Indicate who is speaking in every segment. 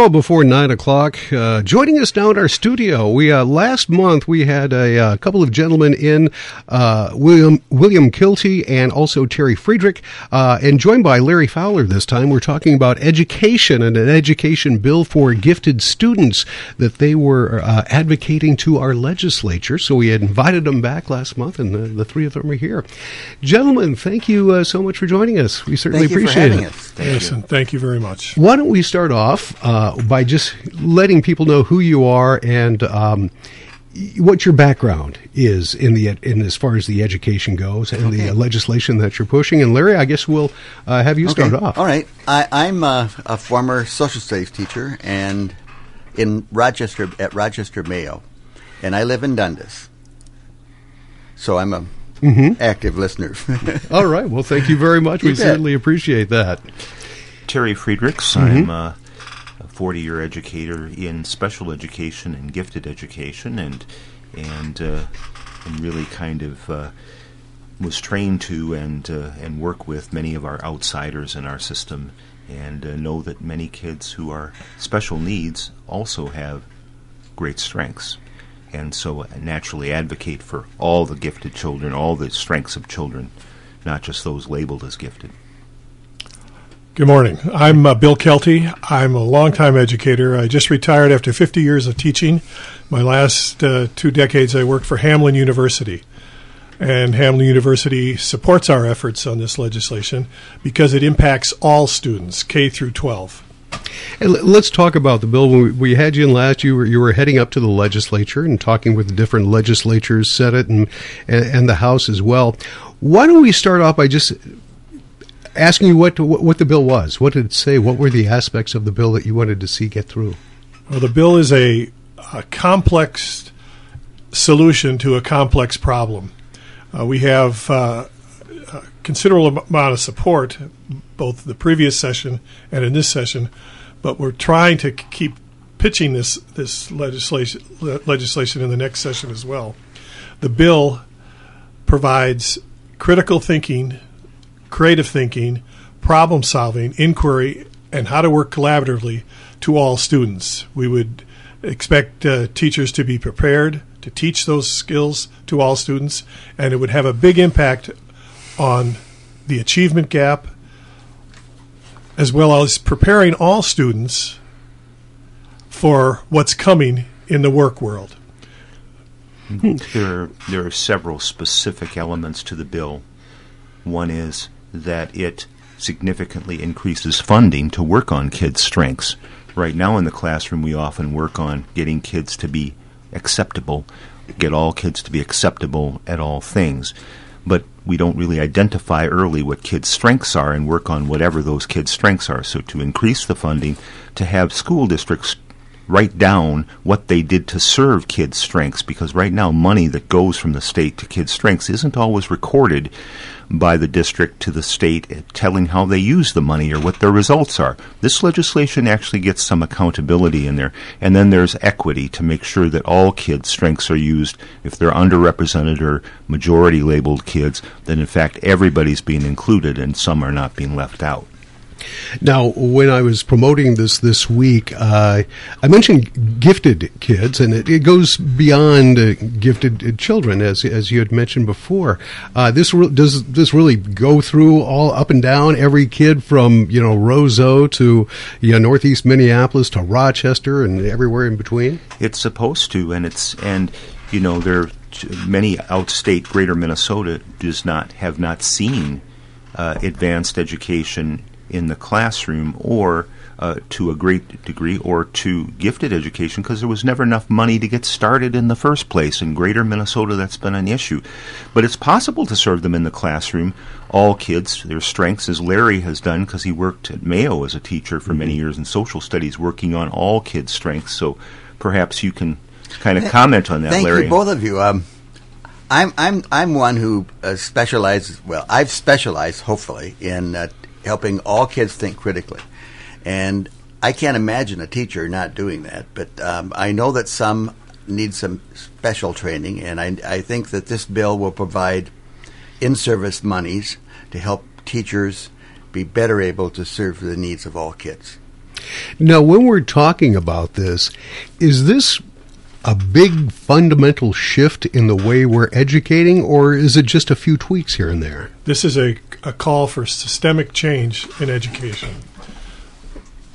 Speaker 1: 12 before 9 o'clock. Uh, joining us now in our studio, we uh, last month we had a, uh, couple of gentlemen in, uh, William William Keilty and also Terry Friedrichs, uh, and joined by Larry Fowler this time. We're talking about education and an education bill for gifted students that they were uh, advocating to our legislature. So we had invited them back last month, and the, the three of them are here. Gentlemen, thank you so much for joining us. We certainly
Speaker 2: thank
Speaker 1: appreciate it.
Speaker 2: Thank
Speaker 3: yes,
Speaker 2: you.
Speaker 3: and thank you very much.
Speaker 1: Why don't we start off uh, by just letting people know who you are and um, what your background is in the in as far as the education goes and
Speaker 2: Okay.
Speaker 1: the legislation that you're pushing. And Larry, I guess we'll uh, have you start off.
Speaker 2: All right. I, I'm a, a former social studies teacher and in Rochester at Rochester Mayo, and I live in Dundas. So I'm a
Speaker 1: Mm-hmm.
Speaker 2: active listener.
Speaker 1: All right. Well, thank you very much.
Speaker 2: You
Speaker 1: we
Speaker 2: bet.
Speaker 1: certainly appreciate that.
Speaker 4: Terry Friedrichs. I'm uh, a 40 year educator in special education and gifted education, and and uh, and really kind of uh, was trained to and uh, and work with many of our outsiders in our system, and uh, know that many kids who are special needs also have great strengths. And so, naturally advocate for all the gifted children, all the strengths of children, not just those labeled as gifted.
Speaker 3: Good morning. I'm uh, Bill Keilty. I'm a longtime educator. I just retired after 50 years of teaching. My last uh, two decades, I worked for Hamline University. And Hamline University supports our efforts on this legislation because it impacts all students, K through 12.
Speaker 1: Hey, l- let's talk about the bill. When we, had you in last, you were you were heading up to the legislature and talking with the different legislatures, Senate and, and and the House as well. Why don't we start off by just asking you what what, the bill was? What did it say? What were the aspects of the bill that you wanted to see get through?
Speaker 3: Well, the bill is a, a complex solution to a complex problem. Uh, we have uh, a considerable amount of support, both the previous session and in this session, but we're trying to keep pitching this this legislation le- legislation in the next session as well. The bill provides critical thinking, creative thinking, problem solving, inquiry, and how to work collaboratively to all students. We would expect uh, teachers to be prepared to teach those skills to all students, and it would have a big impact on the achievement gap, as well as preparing all students for what's coming in the work world.
Speaker 4: There, there are several specific elements to the bill. One is that it significantly increases funding to work on kids' strengths. Right now in the classroom, we often work on getting kids to be acceptable, get all kids to be acceptable at all things. But we don't really identify early what kids' strengths are and work on whatever those kids' strengths are. So, to increase the funding, to have school districts write down what they did to serve kids' strengths because right now money that goes from the state to kids' strengths isn't always recorded by the district to the state uh, telling how they use the money or what their results are. This legislation actually gets some accountability in there. And then there's equity to make sure that all kids' strengths are used. If they're underrepresented or majority labeled kids, then in fact everybody's being included and some are not being left out.
Speaker 1: Now, when I was promoting this this week, uh, I mentioned gifted kids, and it, it goes beyond uh, gifted uh, children, as as you had mentioned before. Uh, this re- does this really go through all up and down every kid from you know Roseau to you know, Northeast Minneapolis to Rochester and everywhere in between.
Speaker 4: It's supposed to, and it's and you know there are many outstate Greater Minnesota does not have not seen uh, advanced education in the classroom or uh, to a great degree or to gifted education because there was never enough money to get started in the first place. In greater Minnesota, that's been an issue. But it's possible to serve them in the classroom, all kids, their strengths, as Larry has done because he worked at Mayo as a teacher for many years in social studies, working on all kids' strengths. So perhaps you can kind of comment on that,
Speaker 2: Thank
Speaker 4: Larry.
Speaker 2: you, both of you. Um, I'm I'm I'm one who uh, specializes. Well, I've specialized, hopefully, in uh, helping all kids think critically, and I can't imagine a teacher not doing that. But um, I know that some need some special training, and I I think that this bill will provide in-service monies to help teachers be better able to serve the needs of all kids.
Speaker 1: Now, when we're talking about this, is this a big fundamental shift in the way we're educating, or is it just a few tweaks here and there?
Speaker 3: This is a, a call for systemic change in education.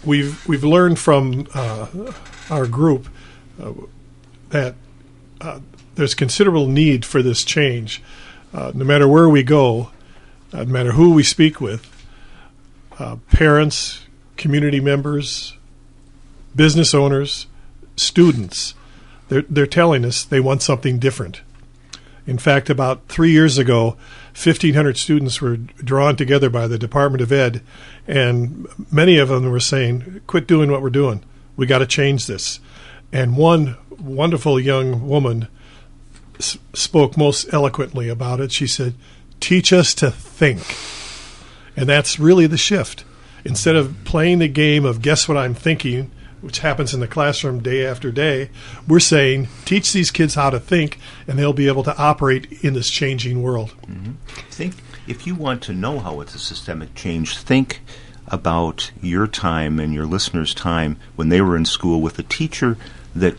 Speaker 3: We've we've learned from uh, our group uh, that uh, there's considerable need for this change. Uh, no matter where we go, uh, no matter who we speak with, uh, parents, community members, business owners, students, they're, they're telling us they want something different. In fact, about three years ago, 1,500 students were drawn together by the Department of Ed, and many of them were saying, Quit doing what we're doing. We got to change this. And one wonderful young woman s- spoke most eloquently about it. She said, Teach us to think. And that's really the shift. Instead of playing the game of guess what I'm thinking, which happens in the classroom day after day, we're saying teach these kids how to think and they'll be able to operate in this changing world. Mm-hmm.
Speaker 4: Think if you want to know how it's a systemic change, think about your time and your listeners' time when they were in school with a teacher that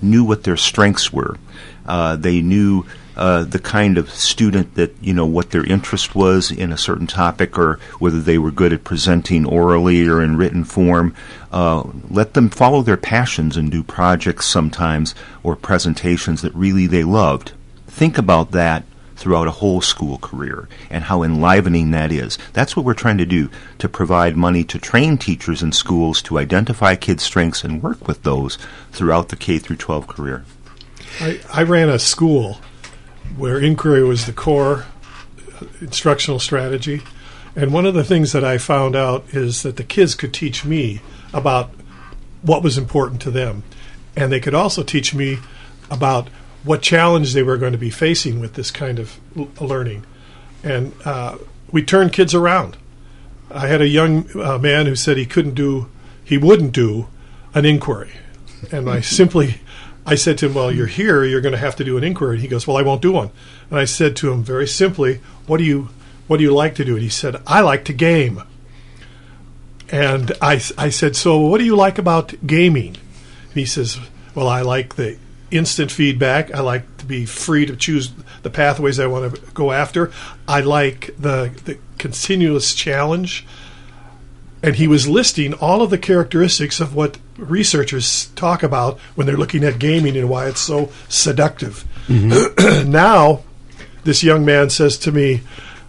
Speaker 4: knew what their strengths were. Uh, they knew uh, the kind of student that you know what their interest was in a certain topic, or whether they were good at presenting orally or in written form. Uh, let them follow their passions and do projects sometimes or presentations that really they loved. Think about that throughout a whole school career and how enlivening that is. That's what we're trying to do to provide money to train teachers in schools to identify kids' strengths and work with those throughout the K through 12 career.
Speaker 3: I, I ran a school where inquiry was the core instructional strategy. And one of the things that I found out is that the kids could teach me about what was important to them. And they could also teach me about what challenge they were going to be facing with this kind of l- learning. And uh, we turned kids around. I had a young uh, man who said he couldn't do, he wouldn't do an inquiry. And I simply, I said to him, Well, you're here, you're going to have to do an inquiry. And he goes, Well, I won't do one. And I said to him very simply, What do you, what do you like to do? And he said, I like to game. And I, I said, So what do you like about gaming? And he says, Well, I like the instant feedback. I like to be free to choose the pathways I want to go after. I like the, the continuous challenge. And he was listing all of the characteristics of what researchers talk about when they're looking at gaming and why it's so seductive. Mm-hmm. now, this young man says to me,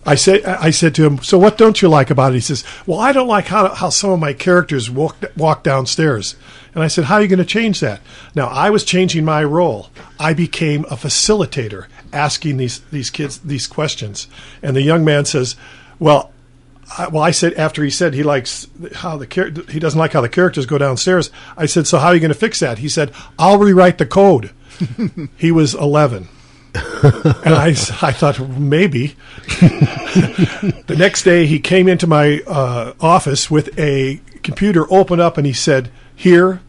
Speaker 3: I said, I said to him, "So what don't you like about it?" He says, "Well, I don't like how, how some of my characters walk walk downstairs." And I said, "How are you going to change that?" Now, I was changing my role. I became a facilitator, asking these these kids these questions. And the young man says, "Well, I, well, I said after he said he likes how the char- he doesn't like how the characters go downstairs. I said, so how are you going to fix that? He said, I'll rewrite the code. he was eleven, and I, I thought maybe. the next day, he came into my uh, office with a computer open up, and he said, "Here,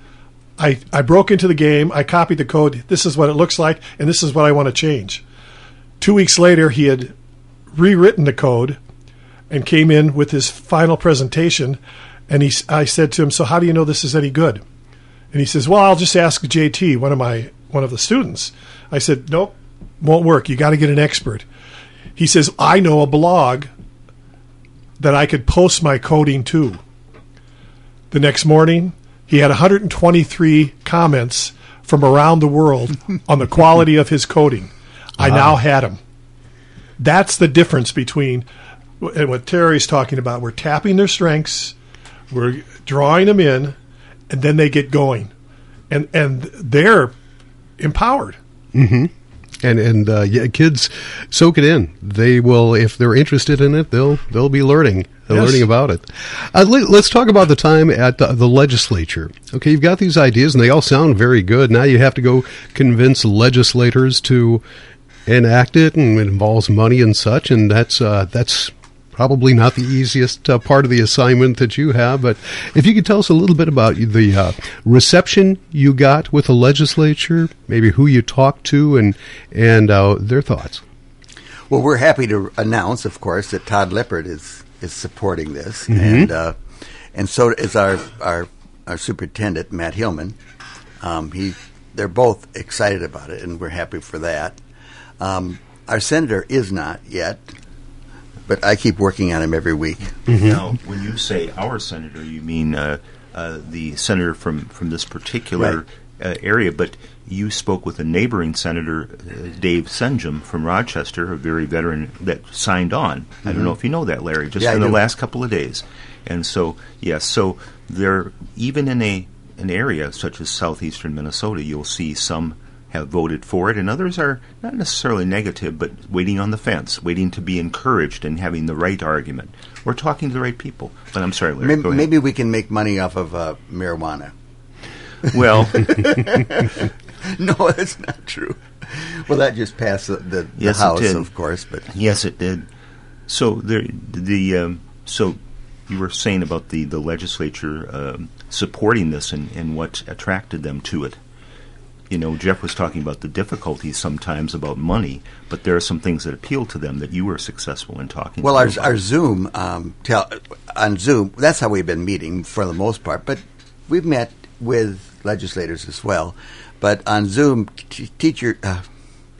Speaker 3: I I broke into the game. I copied the code. This is what it looks like, and this is what I want to change." Two weeks later, he had rewritten the code and came in with his final presentation. And he, I said to him, "So how do you know this is any good?" And he says, "Well, I'll just ask JT, one of my one of the students." I said, "Nope, won't work. You got to get an expert." He says, "I know a blog that I could post my coding to." The next morning, he had 123 comments from around the world on the quality of his coding. I now had him. That's the difference between and what Terry's talking about. We're tapping their strengths, we're drawing them in, and then they get going, and and they're empowered.
Speaker 1: And and uh, yeah, kids soak it in. They will, if they're interested in it, they'll they'll be learning
Speaker 3: Yes.
Speaker 1: learning about it. Uh, let, us talk about the time at the, the legislature. Okay, you've got these ideas, and they all sound very good. Now you have to go convince legislators to enact it, and it involves money and such. And that's uh, that's probably not the easiest uh, part of the assignment that you have. But if you could tell us a little bit about the uh, reception you got with the legislature, maybe who you talked to, and and uh, their thoughts.
Speaker 2: Well, we're happy to announce, of course, that Todd Lippert is is supporting this, and uh, and so is our our our superintendent Matt Hillmann. Um, he they're both excited about it, and we're happy for that. Um, our senator is not yet, but I keep working on him every week.
Speaker 4: Now, when you say our senator, you mean uh, uh, the senator from, from this particular uh, area, but you spoke with a neighboring senator, uh, Dave Senjem from Rochester, a very veteran that signed on. I don't know if you know that, Larry, just
Speaker 2: Yeah, I
Speaker 4: in the
Speaker 2: do.
Speaker 4: last couple of days. And so, yes, so there, even in a an area such as southeastern Minnesota, you'll see some have voted for it, and others are not necessarily negative, but waiting on the fence, waiting to be encouraged and having the right argument. We're talking to the right people. But I'm sorry, Larry.
Speaker 2: Maybe, maybe we can make money off of uh, marijuana.
Speaker 4: Well,
Speaker 2: no, that's not true. Well, that just passed the, the, the
Speaker 4: Yes,
Speaker 2: House, of course, but
Speaker 4: yes, it did. So there, the um, so you were saying about the the legislature um, supporting this and, and what attracted them to it. You know, Jeff was talking about the difficulties sometimes about money, but there are some things that appeal to them that you were successful in talking.
Speaker 2: Well, our, our Zoom, um, tell, on Zoom, that's how we've been meeting for the most part. But we've met with legislators as well. But on Zoom, t- teacher, uh,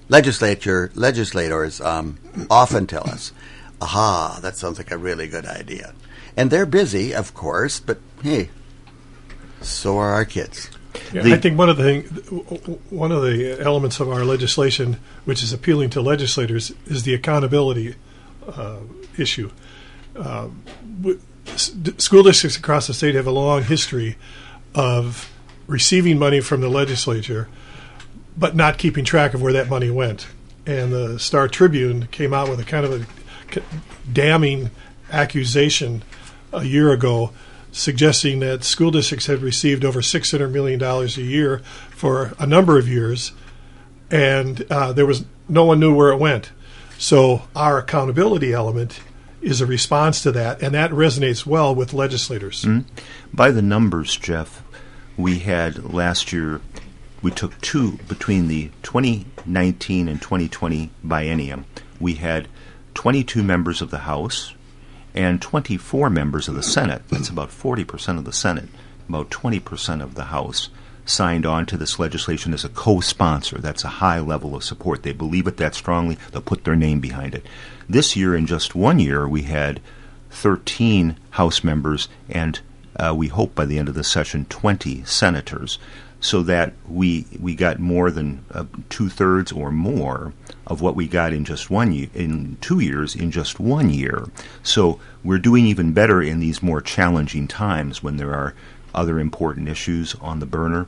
Speaker 2: legislature, legislators um, often tell us, "Aha, that sounds like a really good idea." And they're busy, of course, but hey, so are our kids.
Speaker 3: Yeah,
Speaker 4: The-
Speaker 3: I think one of the thing, one of the elements of our legislation, which is appealing to legislators, is the accountability uh, issue. Uh, w- s- d- school districts across the state have a long history of receiving money from the legislature, but not keeping track of where that money went. And the Star Tribune came out with a kind of a damning accusation a year ago, suggesting that school districts had received over $600 million a year for a number of years, and uh, there was no one knew where it went. So our accountability element is a response to that, and that resonates well with legislators.
Speaker 4: By the numbers, Jeff, we had last year, we took two between the 2019 and 2020 biennium. We had 22 members of the House and 24 members of the Senate. That's about 40% of the Senate, about 20% of the House signed on to this legislation as a co-sponsor. That's a high level of support. They believe it that strongly. They'll put their name behind it. This year, in just one year, we had 13 House members and uh, we hope by the end of the session 20 senators, so that we we got more than uh, two thirds or more of what we got in just one year, in two years in just one year. So we're doing even better in these more challenging times when there are other important issues on the burner.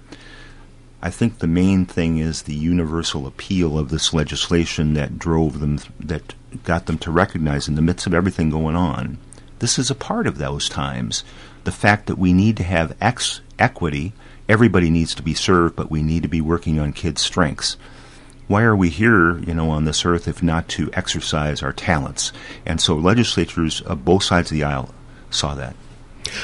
Speaker 4: I think the main thing is the universal appeal of this legislation that drove them, that got them to recognize in the midst of everything going on. This is a part of those times. The fact that we need to have ex- equity, everybody needs to be served, but we need to be working on kids' strengths. Why are we here, you know, on this earth if not to exercise our talents? And so legislatures of both sides of the aisle saw that.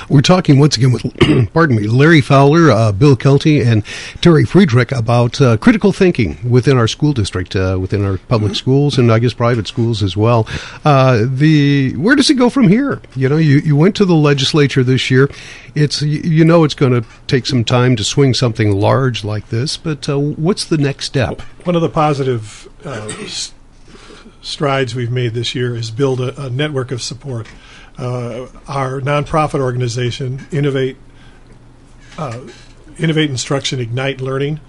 Speaker 1: We're talking once again with, pardon me, Larry Fowler, uh, Bill Keilty, and Terry Friedrichs about uh, critical thinking within our school district, uh, within our public schools, and I guess private schools as well. Uh, the where does it go from here? You know, you, you went to the legislature this year. It's you you know it's going to take some time to swing something large like this, but uh, what's the next step?
Speaker 3: One of the positive uh, strides we've made this year is build a, a network of support. Uh, our nonprofit organization, Innovate, uh, Innovate Instruction, Ignite Learning.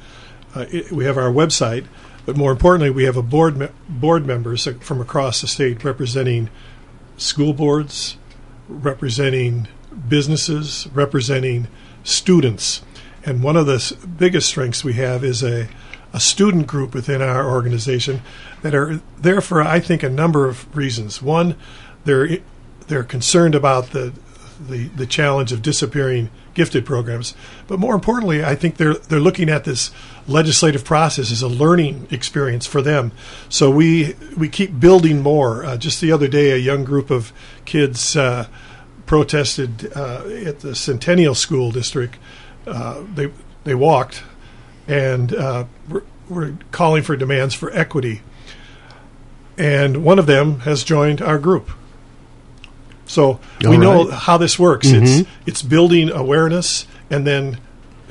Speaker 3: Uh, it, we have our website, but more importantly, we have a board me- board members from across the state representing school boards, representing businesses, representing students. And one of the s- biggest strengths we have is a, a student group within our organization that are there for, I think, a number of reasons. One, they're they're concerned about the the, the challenge of disappearing gifted programs, but more importantly, I think they're they're looking at this legislative process as a learning experience for them. So we we keep building more. Uh, just the other day, a young group of kids uh, protested uh, at the Centennial School District. Uh, they they walked and uh, were, were calling for demands for equity. And one of them has joined our group. So
Speaker 1: All
Speaker 3: we know
Speaker 1: right.
Speaker 3: how this works. It's mm-hmm. it's building awareness and then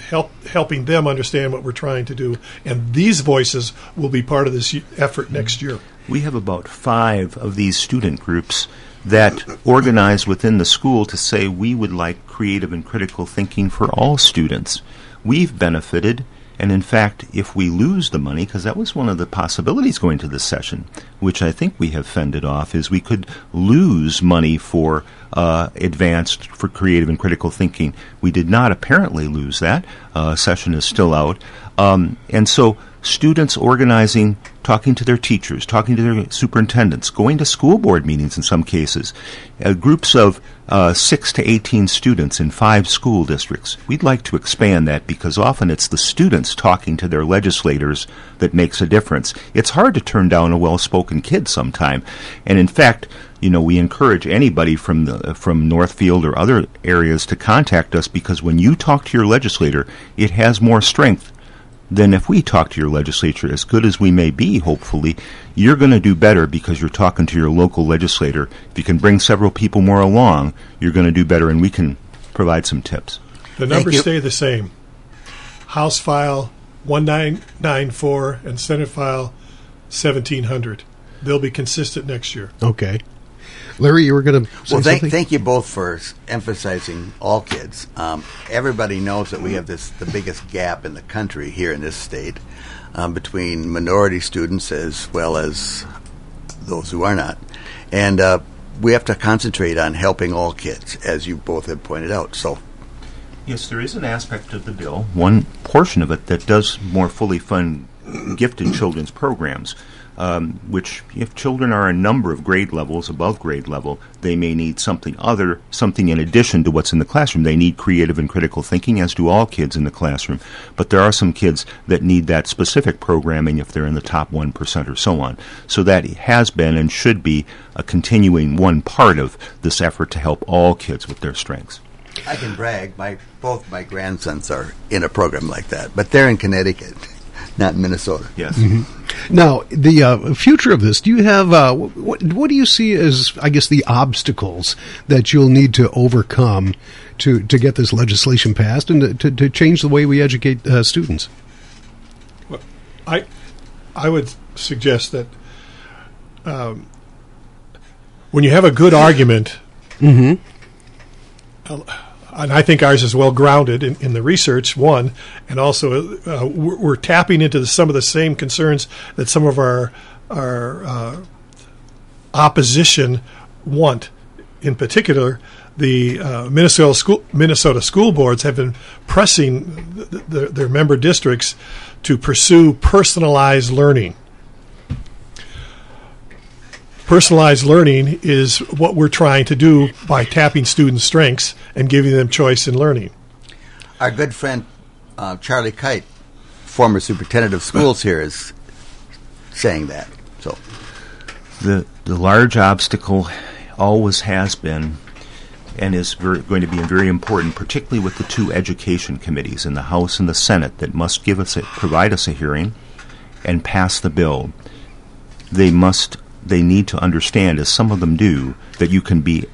Speaker 3: help helping them understand what we're trying to do. And these voices will be part of this effort next year.
Speaker 4: We have about five of these student groups that organize within the school to say we would like creative and critical thinking for all students. We've benefited, and in fact, if we lose the money, because that was one of the possibilities going to this session, which I think we have fended off, is we could lose money for uh, advanced for creative and critical thinking. We did not apparently lose that. Uh, session is still out, um, and so students organizing, talking to their teachers, talking to their superintendents, going to school board meetings in some cases, uh, groups of uh, 6 to 18 students in five school districts. We'd like to expand that because often it's the students talking to their legislators that makes a difference. It's hard to turn down a well-spoken kid sometime. And in fact, you know, we encourage anybody from the from Northfield or other areas to contact us because when you talk to your legislator, it has more strength then if we talk to your legislature, as good as we may be, hopefully, you're going to do better because you're talking to your local legislator. If you can bring several people more along, you're going to do better, and we can provide some tips.
Speaker 3: The numbers stay the same. House file 1994 and Senate file 1700. They'll be consistent next year.
Speaker 1: Okay. Larry, you were going to
Speaker 2: Well, thank,
Speaker 1: something?
Speaker 2: thank you both for emphasizing all kids. Um, everybody knows that we have this the biggest gap in the country here in this state um, between minority students as well as those who are not, and uh, we have to concentrate on helping all kids, as you both have pointed out. So,
Speaker 4: Yes, there is an aspect of the bill, one portion of it, that does more fully fund gifted children's programs. Um, which, if children are a number of grade levels above grade level, they may need something other, something in addition to what's in the classroom. They need creative and critical thinking, as do all kids in the classroom. But there are some kids that need that specific programming if they're in the top 1% or so on. So that has been and should be a continuing one part of this effort to help all kids with their strengths.
Speaker 2: I can brag. My both my grandsons are in a program like that, but they're in Connecticut, not Minnesota.
Speaker 4: Yes.
Speaker 1: Now, the uh, future of this, do you have, uh, what, what do you see as, I guess, the obstacles that you'll need to overcome to, to get this legislation passed and to, to, to change the way we educate uh, students?
Speaker 3: I I would suggest that um, when you have a good argument, uh, and I think ours is well grounded in, in the research, one, and also uh, we're, we're tapping into the, some of the same concerns that some of our our uh, opposition want. In particular, the uh, Minnesota school Minnesota school boards have been pressing th- th- their, their member districts to pursue personalized learning. Personalized learning is what we're trying to do by tapping students' strengths and giving them choice in learning.
Speaker 2: Our good friend uh, Charlie Kyte, former superintendent of schools here, is saying that. So,
Speaker 4: the the large obstacle always has been and is very, going to be very important, particularly with the two education committees in the House and the Senate that must give us a, provide us a hearing and pass the bill. They must they need to understand, as some of them do, that you can be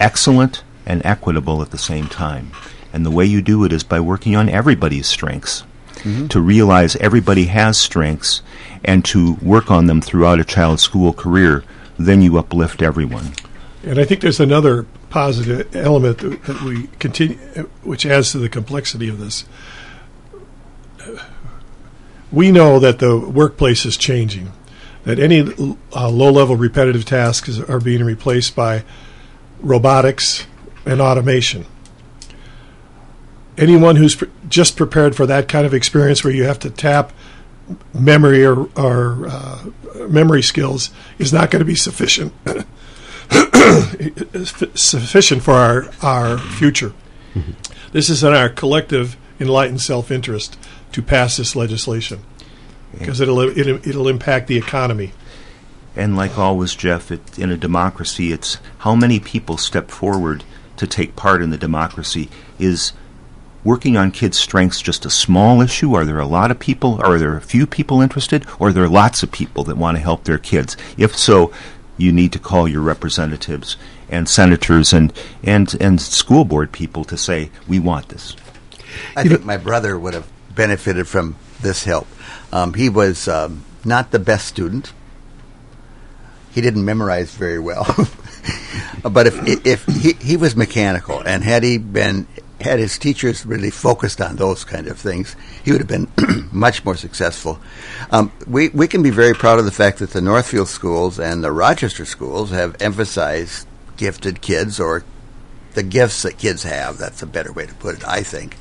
Speaker 4: excellent and equitable at the same time. And the way you do it is by working on everybody's strengths. Mm-hmm. To realize everybody has strengths and to work on them throughout a child's school career, then you uplift everyone.
Speaker 3: And I think there's another positive element that, that we continue, which adds to the complexity of this. We know that the workplace is changing, that any uh, low level repetitive tasks are being replaced by robotics and automation. Anyone who's pre- just prepared for that kind of experience where you have to tap memory or, or uh, memory skills is not going to be sufficient sufficient for our, our future. This is in our collective enlightened self interest to pass this legislation because it'll, it'll, it'll impact the economy.
Speaker 4: And like always, Jeff, it, in a democracy, it's how many people step forward to take part in the democracy. Is working on kids' strengths just a small issue? Are there a lot of people? Are there a few people interested? Or are there lots of people that want to help their kids? If so, you need to call your representatives and senators and, and, and school board people to say, we want this.
Speaker 2: I think my brother would have benefited from this help. Um, he was um, not the best student. He didn't memorize very well, but if if he, he was mechanical, and had he been had his teachers really focused on those kind of things, he would have been much more successful. Um, we we can be very proud of the fact that the Northfield schools and the Rochester schools have emphasized gifted kids or the gifts that kids have. That's a better way to put it, I think.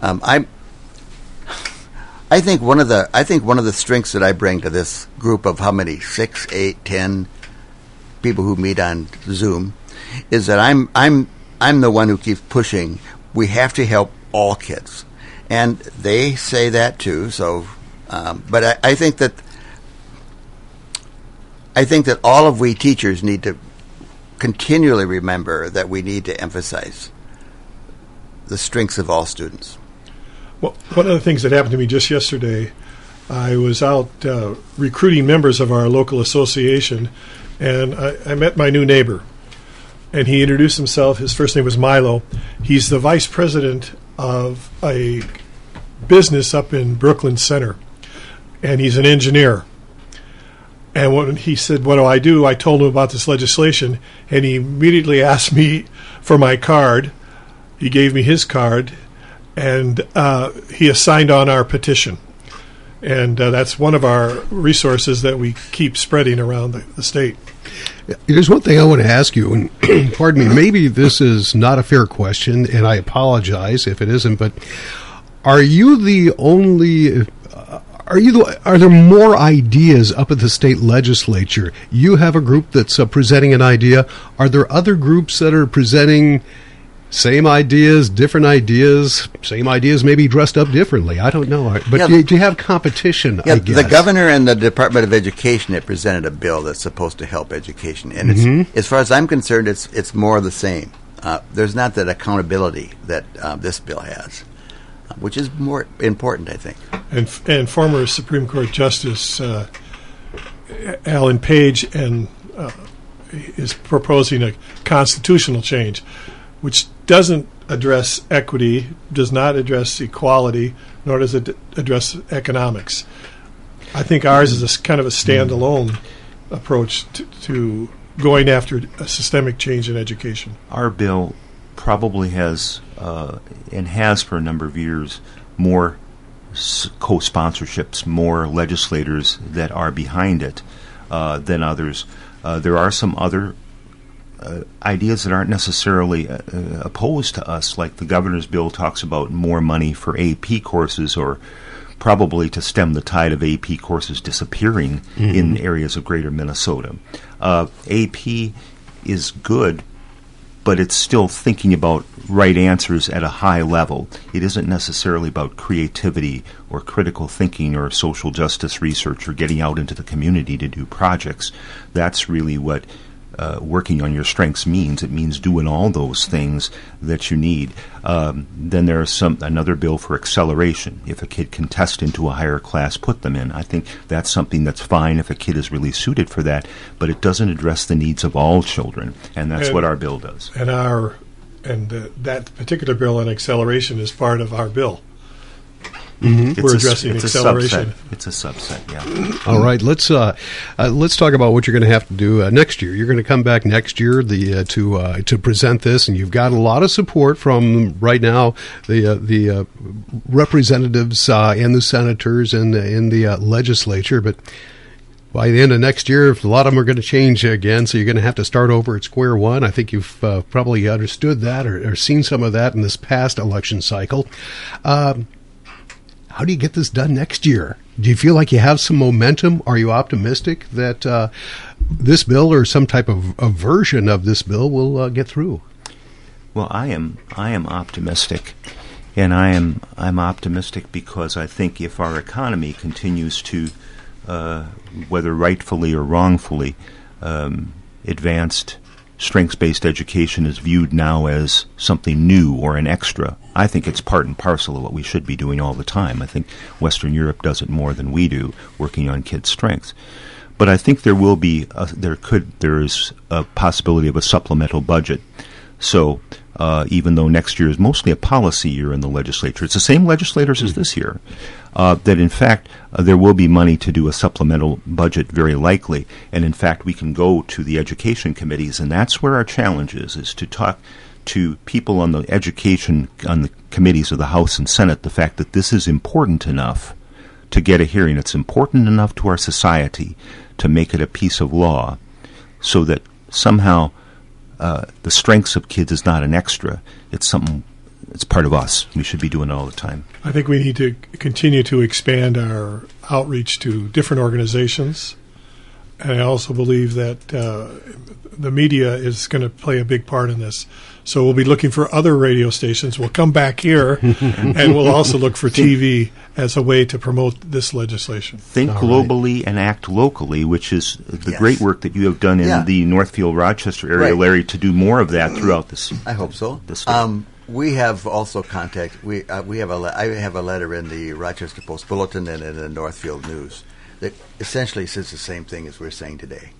Speaker 2: Um, I I think one of the I think one of the strengths that I bring to this group of how many six, eight, ten people who meet on Zoom is that I'm I'm I'm the one who keeps pushing. We have to help all kids, and they say that too. So, um, but I, I think that I think that all of we teachers need to continually remember that we need to emphasize the strengths of all students.
Speaker 3: Well, one of the things that happened to me just yesterday, I was out uh, recruiting members of our local association, and I, I met my new neighbor. And he introduced himself. His first name was Milo. He's the vice president of a business up in Brooklyn Center, and he's an engineer. And when he said, "What do I do?" I told him about this legislation, and he immediately asked me for my card. He gave me his card, and uh, he assigned on our petition. And uh, that's one of our resources that we keep spreading around the, the state.
Speaker 1: There's one thing I want to ask you, and pardon me, maybe this is not a fair question, and I apologize if it isn't, but are you the only are you are there more ideas up at the state legislature? You have a group that's uh, presenting an idea. Are there other groups that are presenting same ideas, different ideas, same ideas, maybe dressed up differently? I don't know. But
Speaker 2: Yeah.
Speaker 1: do, you, do you have competition?
Speaker 2: Yeah,
Speaker 1: I guess?
Speaker 2: the governor and the Department of Education have presented a bill that's supposed to help education, and it's, as far as I'm concerned, it's it's more of the same. Uh, there's not that accountability that uh, this bill has, uh, which is more important, I think.
Speaker 3: And, and former Supreme Court Justice uh, Alan Page and uh, is proposing a constitutional change, which doesn't address equity, does not address equality, nor does it address economics. I think ours is a kind of a standalone approach to, to going after a systemic change in education.
Speaker 4: Our bill probably has, uh, and has for a number of years, more co-sponsorships, more legislators that are behind it uh, than others. Uh, there are some other uh, ideas that aren't necessarily uh, uh, opposed to us, like the governor's bill talks about more money for AP courses or probably to stem the tide of AP courses disappearing in areas of greater Minnesota. Uh, AP is good, but it's still thinking about right answers at a high level. It isn't necessarily about creativity or critical thinking or social justice research or getting out into the community to do projects. That's really what uh, working on your strengths means. It means doing all those things that you need. Um, then there's some another bill for acceleration. If a kid can test into a higher class, put them in. I think that's something that's fine if a kid is really suited for that, but it doesn't address the needs of all children, and that's
Speaker 3: And-
Speaker 4: what our bill does.
Speaker 3: And our and uh, that particular bill on acceleration is part of our bill.
Speaker 4: It's
Speaker 3: We're
Speaker 4: a-
Speaker 3: addressing
Speaker 4: it's
Speaker 3: acceleration.
Speaker 4: subset. It's a subset, yeah.
Speaker 1: All right, let's uh, uh, let's talk about what you're going to have to do uh, next year. You're going to come back next year the uh, to uh, to present this, and you've got a lot of support from right now the uh, the uh, representatives uh, and the senators and in the uh, legislature, but. By the end of next year, a lot of them are going to change again, so you're going to have to start over at square one. I think you've uh, probably understood that or, or seen some of that in this past election cycle. Um, how do you get this done next year? Do you feel like you have some momentum? Are you optimistic that uh, this bill or some type of a version of this bill will uh, get through?
Speaker 4: Well, I am I am optimistic, and I am I'm optimistic because I think if our economy continues to, uh, whether rightfully or wrongfully, um, advanced strengths-based education is viewed now as something new or an extra. I think it's part and parcel of what we should be doing all the time. I think Western Europe does it more than we do, working on kids' strengths. But I think there will be a, there could there is a possibility of a supplemental budget. So uh, even though next year is mostly a policy year in the legislature, it's the same legislators as this year. Uh, that in fact uh, there will be money to do a supplemental budget very likely, and in fact we can go to the education committees, and that's where our challenge is: is to talk to people on the education on the committees of the House and Senate the fact that this is important enough to get a hearing. It's important enough to our society to make it a piece of law, so that somehow uh, the strengths of kids is not an extra. It's something. It's part of us. We should be doing it all the time.
Speaker 3: I think we need to continue to expand our outreach to different organizations. And I also believe that uh, the media is going to play a big part in this. So we'll be looking for other radio stations. We'll come back here, and we'll also look for TV as a way to promote this legislation.
Speaker 4: Think
Speaker 1: All
Speaker 4: globally right. and act locally, which is the
Speaker 2: Yes.
Speaker 4: great work that you have done in
Speaker 2: Yeah.
Speaker 4: the Northfield Rochester area,
Speaker 2: Right.
Speaker 4: Larry, to do more of that throughout this.
Speaker 2: I hope so.
Speaker 4: The state.
Speaker 2: Um, we have also contact. We uh, we have a le- I have a letter in the Rochester Post Bulletin and in the Northfield News that essentially says the same thing as we're saying today.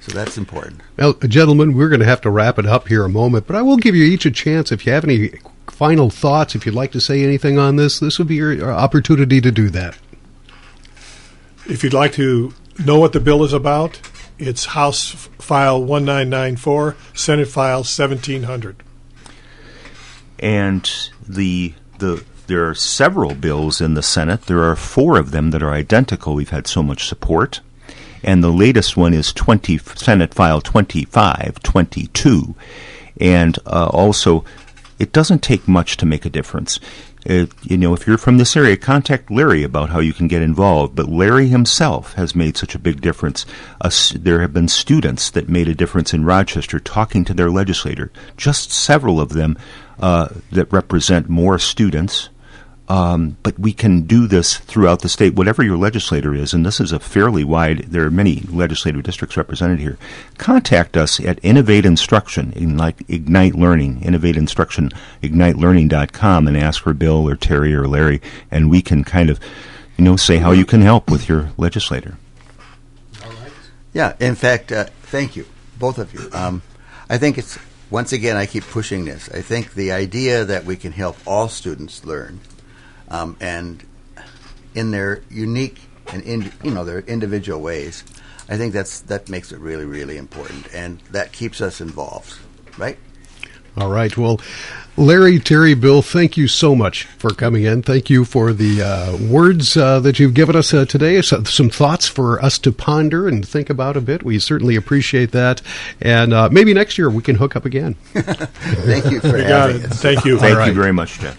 Speaker 2: So that's important.
Speaker 1: Well, gentlemen, we're going to have to wrap it up here a moment, but I will give you each a chance. If you have any final thoughts, if you'd like to say anything on this, this would be your your opportunity to do that.
Speaker 3: If you'd like to know what the bill is about, it's House File 1994, Senate File 1700.
Speaker 4: And the the there are several bills in the Senate. There are four of them that are identical. We've had so much support, and the latest one is twenty Senate File twenty five twenty two, and uh, also it doesn't take much to make a difference. Uh, you know, if you're from this area, contact Larry about how you can get involved. But Larry himself has made such a big difference. Us there have been students that made a difference in Rochester talking to their legislator. Just several of them uh, that represent more students. Um, but we can do this throughout the state, whatever your legislator is, and this is a fairly wide. There are many legislative districts represented here. Contact us at Innovate Instruction, in like Ignite Learning, Innovate Instruction, IgniteLearning.com, and ask for Bill or Terry or Larry, and we can kind of, you know, say how you can help with your legislator.
Speaker 2: Yeah. In fact, uh, thank you, both of you. Um, I think it's once again I keep pushing this. I think the idea that we can help all students learn, um, and in their unique and in, you know their individual ways, I think that's that makes it really really important, and that keeps us involved, right?
Speaker 1: All right. Well, Larry, Terry, Bill, thank you so much for coming in. Thank you for the uh, words uh, that you've given us uh, today. So, some thoughts for us to ponder and think about a bit. We certainly appreciate that. And uh, maybe next year we can hook up again.
Speaker 2: Thank you for
Speaker 3: You
Speaker 2: having us.
Speaker 3: Thank you.
Speaker 4: Thank
Speaker 1: right.
Speaker 4: you very much, Jeff.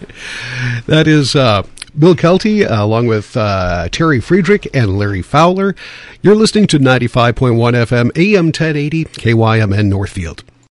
Speaker 1: That is uh, Bill Keilty, uh, along with uh, Terry Friedrichs and Larry Fowler. You're listening to 95.1 FM, AM 1080, KYMN Northfield.